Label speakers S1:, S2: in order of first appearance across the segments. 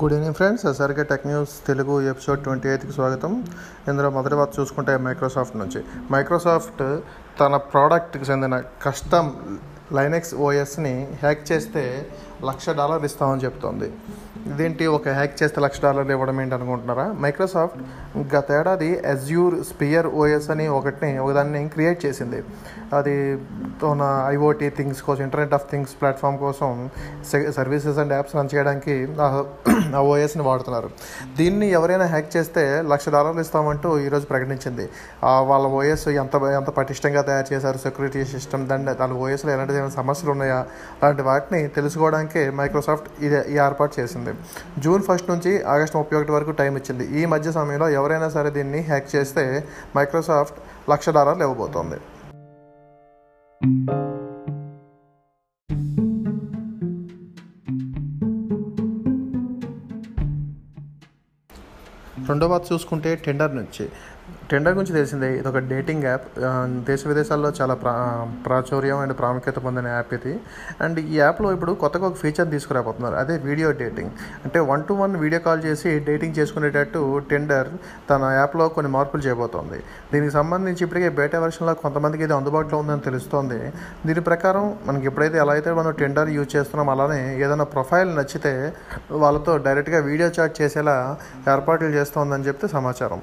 S1: Good evening friends SRK tech news Telugu episode twenty ఎయిత్కి స్వాగతం. ఇందులో మొదటి వార్త చూసుకుంటే మైక్రోసాఫ్ట్ నుంచి. మైక్రోసాఫ్ట్ తన ప్రోడక్ట్కి చెందిన కస్టమ్ లైనెక్స్ ఓఎస్ని హ్యాక్ చేస్తే లక్ష డాలర్లు ఇస్తామని చెప్తోంది. ఇదేంటి ఒక హ్యాక్ చేస్తే లక్ష డాలర్లు ఇవ్వడం ఏంటి అనుకుంటున్నారా? మైక్రోసాఫ్ట్ గతేడాది అజ్యూర్ స్పియర్ ఓఎస్ అని ఒకటిని ఒకదాన్ని క్రియేట్ చేసింది. అది తన ఐఓటీ థింగ్స్ కోసం ఇంటర్నెట్ ఆఫ్ థింగ్స్ ప్లాట్ఫామ్ కోసం సర్వీసెస్ అండ్ యాప్స్ రన్ చేయడానికి ఆ ఓఎస్ని వాడుతున్నారు. దీన్ని ఎవరైనా హ్యాక్ చేస్తే లక్ష డాలర్లు ఇస్తామంటూ ఈరోజు ప్రకటించింది. వాళ్ళ ఓఎస్ ఎంత ఎంత పటిష్టంగా తయారు చేశారు సెక్యూరిటీ సిస్టమ్ దాని దాని ఓఎస్లో ఎలాంటి సమస్యలు ఉన్నాయా? అలాంటి వాటిని తెలుసుకోవడానికి మైక్రోసాఫ్ట్ ఇది ఈ ఏర్పాటు చేసింది. జూన్ ఫస్ట్ నుంచి ఆగస్టు ముప్పై ఒకటి వరకు టైం ఇచ్చింది. ఈ మధ్య సమయంలో ఎవరైనా సరే దీన్ని హ్యాక్ చేస్తే మైక్రోసాఫ్ట్ లక్ష డాలర్లు ఇవ్వబోతోంది. రెండో చూసుకుంటే టెండర్ నుంచి. టెండర్ గురించి తెలిసిందే. ఇది ఒక డేటింగ్ యాప్ దేశ విదేశాల్లో చాలా ప్రా ప్రాచుర్యం అండ్ ప్రాముఖ్యత పొందిన యాప్ ఇది. అండ్ ఈ యాప్లో ఇప్పుడు కొత్తగా ఒక ఫీచర్ తీసుకురాబోతున్నారు. అదే వీడియో డేటింగ్ అంటే one to one video call చేసి డేటింగ్ చేసుకునేటట్టు టెండర్ తన యాప్లో కొన్ని మార్పులు చేయబోతోంది. దీనికి సంబంధించి ఇప్పటికే బేటా వెర్షన్లో కొంతమందికి ఇది అందుబాటులో ఉందని తెలుస్తోంది. దీని ప్రకారం మనకి ఎప్పుడైతే ఎలా అయితే మనం టెండర్ యూజ్ చేస్తున్నాం అలానే ఏదైనా ప్రొఫైల్ నచ్చితే వాళ్ళతో డైరెక్ట్గా వీడియో చాట్ చేసేలా ఏర్పాట్లు చేస్తోందని చెప్తే సమాచారం.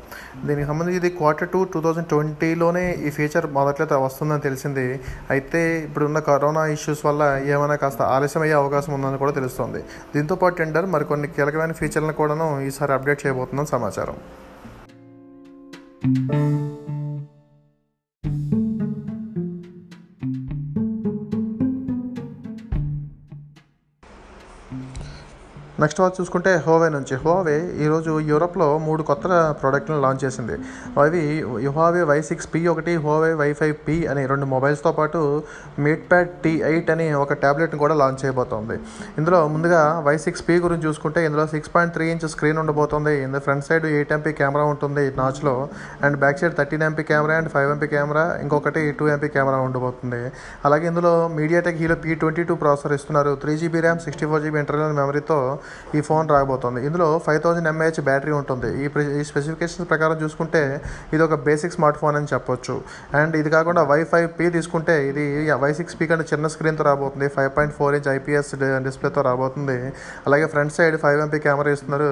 S1: దీనికి సంబంధించి ఇది క్వార్టర్ టూ టూ థౌజండ్ ట్వంటీలోనే ఈ ఫీచర్ మొదట్లో వస్తుందని తెలిసింది. అయితే ఇప్పుడున్న కరోనా ఇష్యూస్ వల్ల ఏమైనా కాస్త ఆలస్యం అయ్యే అవకాశం ఉందని కూడా తెలుస్తోంది. దీంతో పాటు టెండర్ మరికొన్ని కీలకమైన ఫీచర్లను కూడాను ఈసారి అప్డేట్ చేయబోతుందని సమాచారం. నెక్స్ట్ వాళ్ళు చూసుకుంటే హోవే నుంచి. హోవే ఈరోజు యూరోప్లో మూడు కొత్త ప్రోడక్ట్లను లాంచ్ చేసింది. అవి హోవే వై సిక్స్ పి ఒకటి హోవే వై ఫైవ్ పి అని రెండు మొబైల్స్తో పాటు మీట్ ప్యాడ్ టీ ఎయిట్ అని ఒక ట్యాబ్లెట్ని కూడా లాంచ్ చేయబోతోంది. ఇందులో ముందుగా వై సిక్స్ పి గురించి చూసుకుంటే ఇందులో six point three inch screen ఉండబోతుంది. ఇందులో front side eight MP camera ఉంటుంది నాచ్లో. And back side thirteen MP camera and five MP camera ఇంకొకటి టూ ఎంపీ కెమెరా ఉండబోతుంది. అలాగే ఇందులో MediaTek Helio P twenty two processor ఇస్తున్నారు. Three GB RAM sixty four GB internal మెమరీతో ఈ phone రాబోతోంది. ఇందులో five thousand mAh battery ఉంటుంది. ఈ ఈ స్పెసిఫికేషన్స్ ప్రకారం చూసుకుంటే ఇది ఒక బేసిక్ స్మార్ట్ ఫోన్ అని చెప్పొచ్చు. అండ్ ఇది కాకుండా వై ఫైవ్ పీ తీసుకుంటే ఇది వై సిక్స్ పీ కంటే చిన్న స్క్రీన్తో రాబోతుంది. Five point four inch IPS డిస్ప్లేతో రాబోతుంది. అలాగే front side five MP camera ఇస్తున్నారు.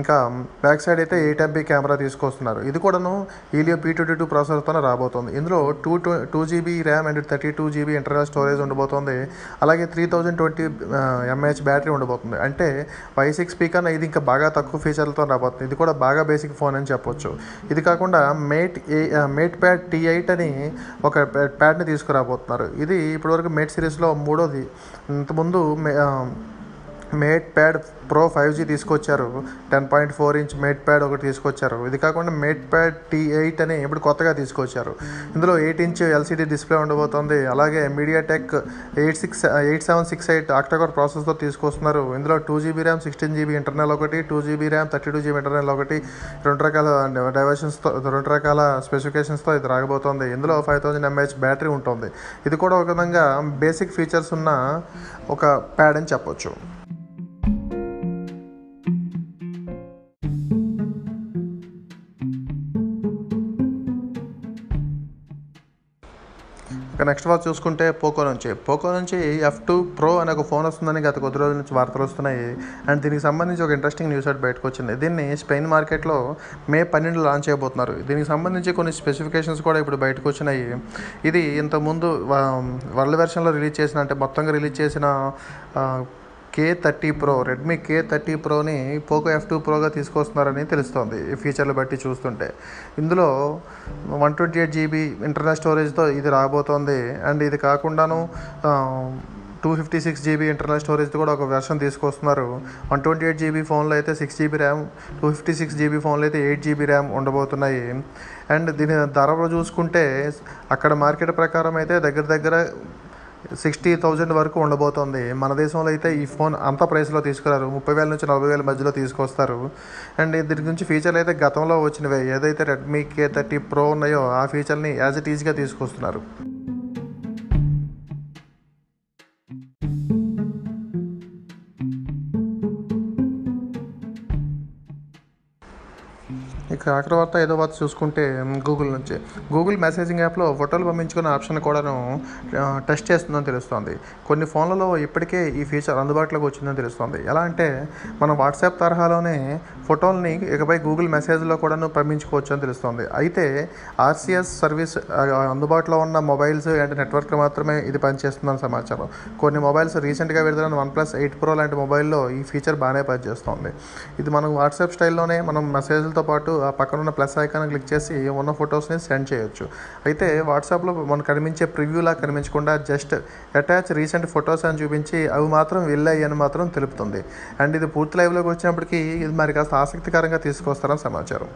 S1: ఇంకా బ్యాక్ సైడ్ అయితే ఎయిట్ ఎంపీ కెమెరా తీసుకొస్తున్నారు. ఇది కూడాను ఈలియో పీ ట్వంటీ టూ ప్రాసెసర్తోనే రాబోతుంది. ఇందులో two two two GB RAM and thirty two GB internal storage ఉండబోతుంది. అలాగే three thousand twenty mAh battery ఉండబోతుంది. అంటే వై సిక్స్ పీ కన్నా ఇది ఇంకా బాగా తక్కువ ఫీచర్లతో రాబోతుంది ఇది కూడా బాగా బేసిక్ ఫోన్ అని చెప్పొచ్చు. ఇది కాకుండా Mate A MatePad T eight అని ఒక ప్యాడ్ని తీసుకురాబోతున్నారు. ఇది ఇప్పటివరకు మేట్ సిరీస్లో మూడోది. ఇంతకుముందు మే- mate pad pro five G తీసుకొచ్చారు. Ten point four inch MatePad ఒకటి తీసుకొచ్చారు. ఇది కాకుండా మేట్ ప్యాడ్ టీ ఎయిట్ అని ఇప్పుడు కొత్తగా తీసుకొచ్చారు. ఇందులో ఎయిట్ ఇంచ్ ఎల్సీడీ డిస్ప్లే ఉండబోతోంది. అలాగే MediaTek eight six eight seven six eight octacore ప్రాసెస్తో తీసుకొస్తున్నారు. ఇందులో two GB RAM sixteen GB internal ఒకటి two GB RAM thirty two GB internal ఒకటి రెండు రకాల డైవర్షన్స్తో రెండు రకాల స్పెసిఫికేషన్స్తో ఇది రాగబోతోంది ఇందులో ఫైవ్ థౌజండ్ ఎంహెచ్ బ్యాటరీ ఉంటుంది. ఇది కూడా ఒక విధంగా బేసిక్ ఫీచర్స్ ఉన్న ఒక ప్యాడ్ అని చెప్పొచ్చు. ఇక నెక్స్ట్ వాచ్ చూసుకుంటే పోకో నుంచి. పోకో నుంచి ఎఫ్ టూ ప్రో అనే ఒక ఫోన్ వస్తుందని గత కొద్ది రోజుల నుంచి వార్తలు వస్తున్నాయి. అండ్ దీనికి సంబంధించి ఒక ఇంట్రెస్టింగ్ న్యూస్ అట్ బయటకు వచ్చింది. దీన్ని స్పెయిన్ మార్కెట్లో మే పన్నెండు లాంచ్ చేయబోతున్నారు. దీనికి సంబంధించి కొన్ని స్పెసిఫికేషన్స్ కూడా ఇప్పుడు బయటకు వచ్చినాయి. ఇది ఇంతకుముందు వరల్డ్ వెర్షన్లో రిలీజ్ చేసిన అంటే మొత్తంగా రిలీజ్ చేసిన K thirty Pro Redmi K thirty ప్రోని Poco F two ప్రోగా తీసుకొస్తున్నారని తెలుస్తోంది ఈ ఫీచర్లు బట్టి చూస్తుంటే. ఇందులో one twenty eight GB internal స్టోరేజ్తో ఇది రాబోతోంది. అండ్ ఇది కాకుండాను two fifty six GB internal స్టోరేజ్తో కూడా ఒక వెర్షన్ తీసుకొస్తున్నారు. వన్ ట్వంటీ ఎయిట్ జీబీ ఫోన్లో అయితే six GB RAM two fifty six GB ఫోన్లో అయితే ఎయిట్ జీబీ ర్యామ్ ఉండబోతున్నాయి. అండ్ దీని ధర చూసుకుంటే అక్కడ మార్కెట్ ప్రకారం అయితే దగ్గర దగ్గర సిక్స్టీ థౌజండ్ వరకు ఉండబోతోంది. మన దేశంలో అయితే ఈ ఫోన్ అంత ప్రైస్లో తీసుకురారు. ముప్పై వేల నుంచి నలభై వేల మధ్యలో తీసుకొస్తారు. అండ్ దీని గురించి ఫీచర్లు అయితే గతంలో వచ్చినవే. ఏదైతే రెడ్మీ కే థర్టీ ప్రో ఉన్నాయో ఆ ఫీచర్ని యాజ్ ఇట్ ఈజ్గా తీసుకొస్తున్నారు. ఇక ఆఖరి వార్త ఐదో వార్త చూసుకుంటే గూగుల్ నుంచి. గూగుల్ మెసేజింగ్ యాప్లో ఫోటోలు పంపించుకునే ఆప్షన్ కూడాను టెస్ట్ చేస్తుందని తెలుస్తోంది. కొన్ని ఫోన్లలో ఇప్పటికే ఈ ఫీచర్ అందుబాటులోకి వచ్చిందని తెలుస్తోంది. ఎలా అంటే మనం వాట్సాప్ తరహాలోనే ఫోటోల్ని ఇకపై గూగుల్ మెసేజ్లో కూడాను పంపించుకోవచ్చు అని తెలుస్తోంది. అయితే ఆర్సిఎస్ సర్వీస్ అందుబాటులో ఉన్న మొబైల్స్ అండ్ నెట్వర్క్ మాత్రమే ఇది పనిచేస్తుందని సమాచారం. కొన్ని మొబైల్స్ రీసెంట్గా విడుదలైన వన్ ప్లస్ ఎయిట్ ప్రో లాంటి మొబైల్లో ఈ ఫీచర్ బాగానే పనిచేస్తుంది. ఇది మనం వాట్సాప్ స్టైల్లోనే మనం మెసేజ్లతో పాటు ఆ పక్కన ఉన్న ప్లస్ ఐకాన్ క్లిక్ చేసి ఉన్న ఫొటోస్ని సెండ్ చేయొచ్చు. అయితే వాట్సాప్లో మనకు కనిపించే ప్రివ్యూలా కనిపించకుండా జస్ట్ అటాచ్ రీసెంట్ ఫొటోస్ అని చూపించి అవి మాత్రం వెళ్ళాయి అని మాత్రం తెలుపుతుంది. అండ్ ఇది పూర్తి లైవ్లోకి వచ్చినప్పటికీ ఇది మరి కాస్త ఆసక్తికరంగా తీసుకొస్తారని సమాచారం.